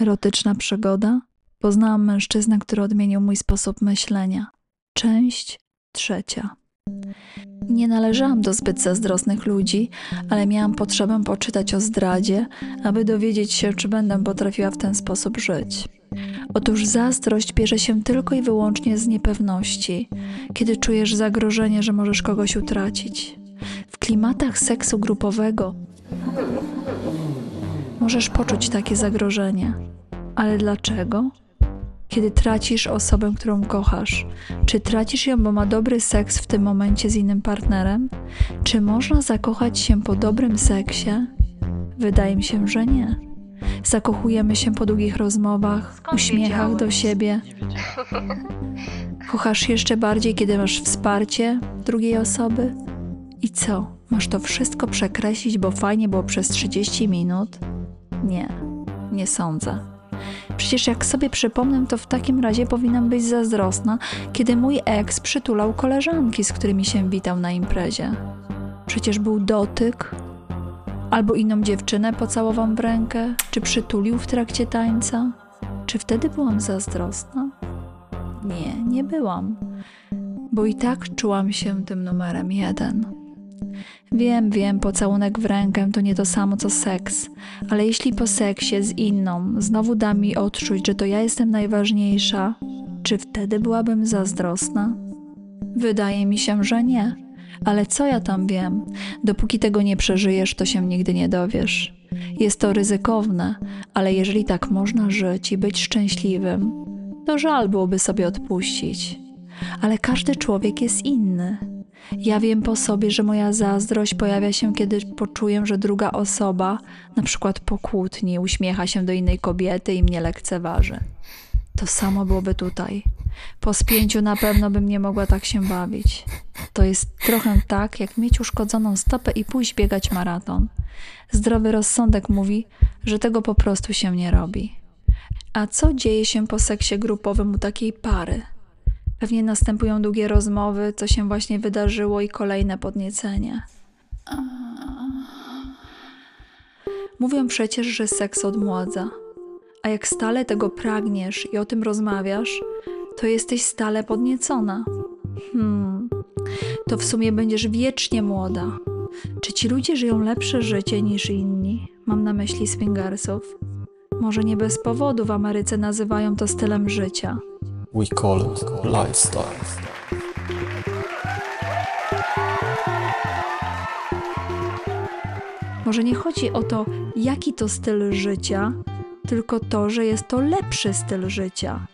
Erotyczna przygoda. Poznałam mężczyznę, który odmienił mój sposób myślenia. Część trzecia. Nie należałam do zbyt zazdrosnych ludzi, ale miałam potrzebę poczytać o zdradzie, aby dowiedzieć się, czy będę potrafiła w ten sposób żyć. Otóż zazdrość bierze się tylko i wyłącznie z niepewności, kiedy czujesz zagrożenie, że możesz kogoś utracić. W klimatach seksu grupowego możesz poczuć takie zagrożenie. Ale dlaczego? Kiedy tracisz osobę, którą kochasz, czy tracisz ją, bo ma dobry seks w tym momencie z innym partnerem? Czy można zakochać się po dobrym seksie? Wydaje mi się, że nie. Zakochujemy się po długich rozmowach, Skąd uśmiechach do siebie. Kochasz jeszcze bardziej, kiedy masz wsparcie drugiej osoby? I co? Masz to wszystko przekreślić, bo fajnie było przez 30 minut? Nie, nie sądzę. Przecież jak sobie przypomnę, to w takim razie powinnam być zazdrosna, kiedy mój ex przytulał koleżanki, z którymi się witał na imprezie. Przecież był dotyk, albo inną dziewczynę pocałował w rękę, czy przytulił w trakcie tańca. Czy wtedy byłam zazdrosna? Nie, nie byłam, bo i tak czułam się tym numerem jeden. Wiem, wiem, pocałunek w rękę to nie to samo co seks, ale jeśli po seksie z inną znowu da mi odczuć, że to ja jestem najważniejsza, czy wtedy byłabym zazdrosna? Wydaje mi się, że nie. Ale co ja tam wiem? Dopóki tego nie przeżyjesz, to się nigdy nie dowiesz. Jest to ryzykowne, ale jeżeli tak można żyć i być szczęśliwym, to żal byłoby sobie odpuścić. Ale każdy człowiek jest inny. Ja wiem po sobie, że moja zazdrość pojawia się, kiedy poczuję, że druga osoba, na przykład po kłótni, uśmiecha się do innej kobiety i mnie lekceważy. To samo byłoby tutaj. Po spięciu na pewno bym nie mogła tak się bawić. To jest trochę tak, jak mieć uszkodzoną stopę i pójść biegać maraton. Zdrowy rozsądek mówi, że tego po prostu się nie robi. A co dzieje się po seksie grupowym u takiej pary? Pewnie następują długie rozmowy, co się właśnie wydarzyło i kolejne podniecenie. Mówią przecież, że seks odmładza. A jak stale tego pragniesz i o tym rozmawiasz, to jesteś stale podniecona. Hmm, to w sumie będziesz wiecznie młoda. Czy ci ludzie żyją lepsze życie niż inni? Mam na myśli swingersów. Może nie bez powodu w Ameryce nazywają to stylem życia. We call it lifestyle. Może nie chodzi o to, jaki to styl życia, tylko to, że jest to lepszy styl życia.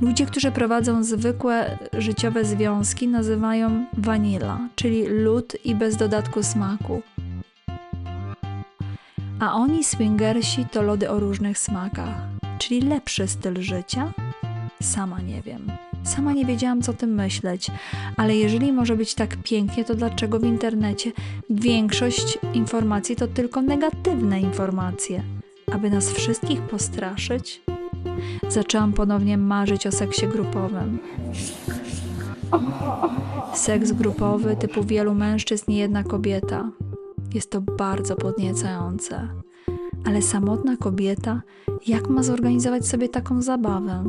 Ludzie, którzy prowadzą zwykłe życiowe związki, nazywają vanilla, czyli lód i bez dodatku smaku. A oni, swingersi, to lody o różnych smakach, czyli lepszy styl życia? Sama nie wiem. Sama nie wiedziałam, co o tym myśleć, ale jeżeli może być tak pięknie, to dlaczego w internecie większość informacji to tylko negatywne informacje? Aby nas wszystkich postraszyć? Zaczęłam ponownie marzyć o seksie grupowym. Seks grupowy typu wielu mężczyzn i jedna kobieta. Jest to bardzo podniecające. Ale samotna kobieta, jak ma zorganizować sobie taką zabawę?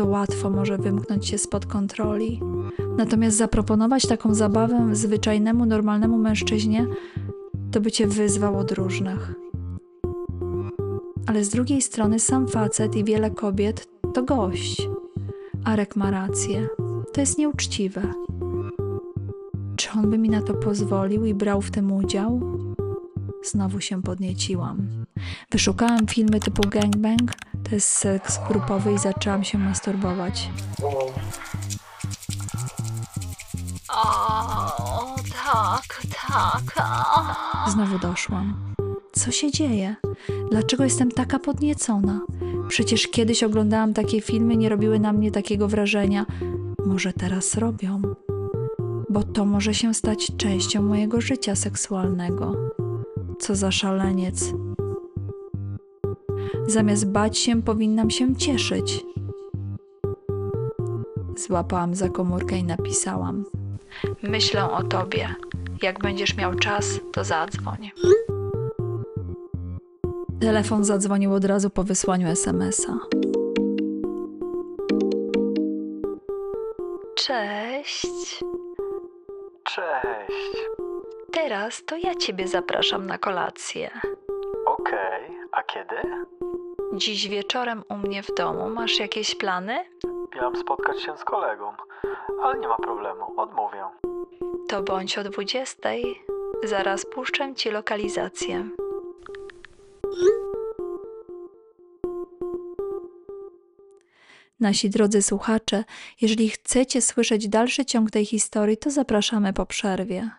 To łatwo może wymknąć się spod kontroli. Natomiast zaproponować taką zabawę zwyczajnemu, normalnemu mężczyźnie, to by cię wyzwał od różnych. Ale z drugiej strony sam facet i wiele kobiet to gość. Arek ma rację. To jest nieuczciwe. Czy on by mi na to pozwolił i brał w tym udział? Znowu się podnieciłam. Wyszukałam filmy typu gangbang, to jest seks grupowy i zaczęłam się masturbować. O, tak, tak. O. Znowu doszłam. Co się dzieje? Dlaczego jestem taka podniecona? Przecież kiedyś oglądałam takie filmy, nie robiły na mnie takiego wrażenia. Może teraz robią? Bo to może się stać częścią mojego życia seksualnego. Co za szaleniec. Zamiast bać się, powinnam się cieszyć. Złapałam za komórkę i napisałam: Myślę o tobie. Jak będziesz miał czas, to zadzwoń. Telefon zadzwonił od razu po wysłaniu SMS-a. Cześć. Cześć. Teraz to ja ciebie zapraszam na kolację. Okej, a kiedy? Dziś wieczorem u mnie w domu masz jakieś plany? Miałam spotkać się z kolegą, ale nie ma problemu, odmówię. To bądź o 20. Zaraz puszczę ci lokalizację. Nasi drodzy słuchacze, jeżeli chcecie słyszeć dalszy ciąg tej historii, to zapraszamy po przerwie.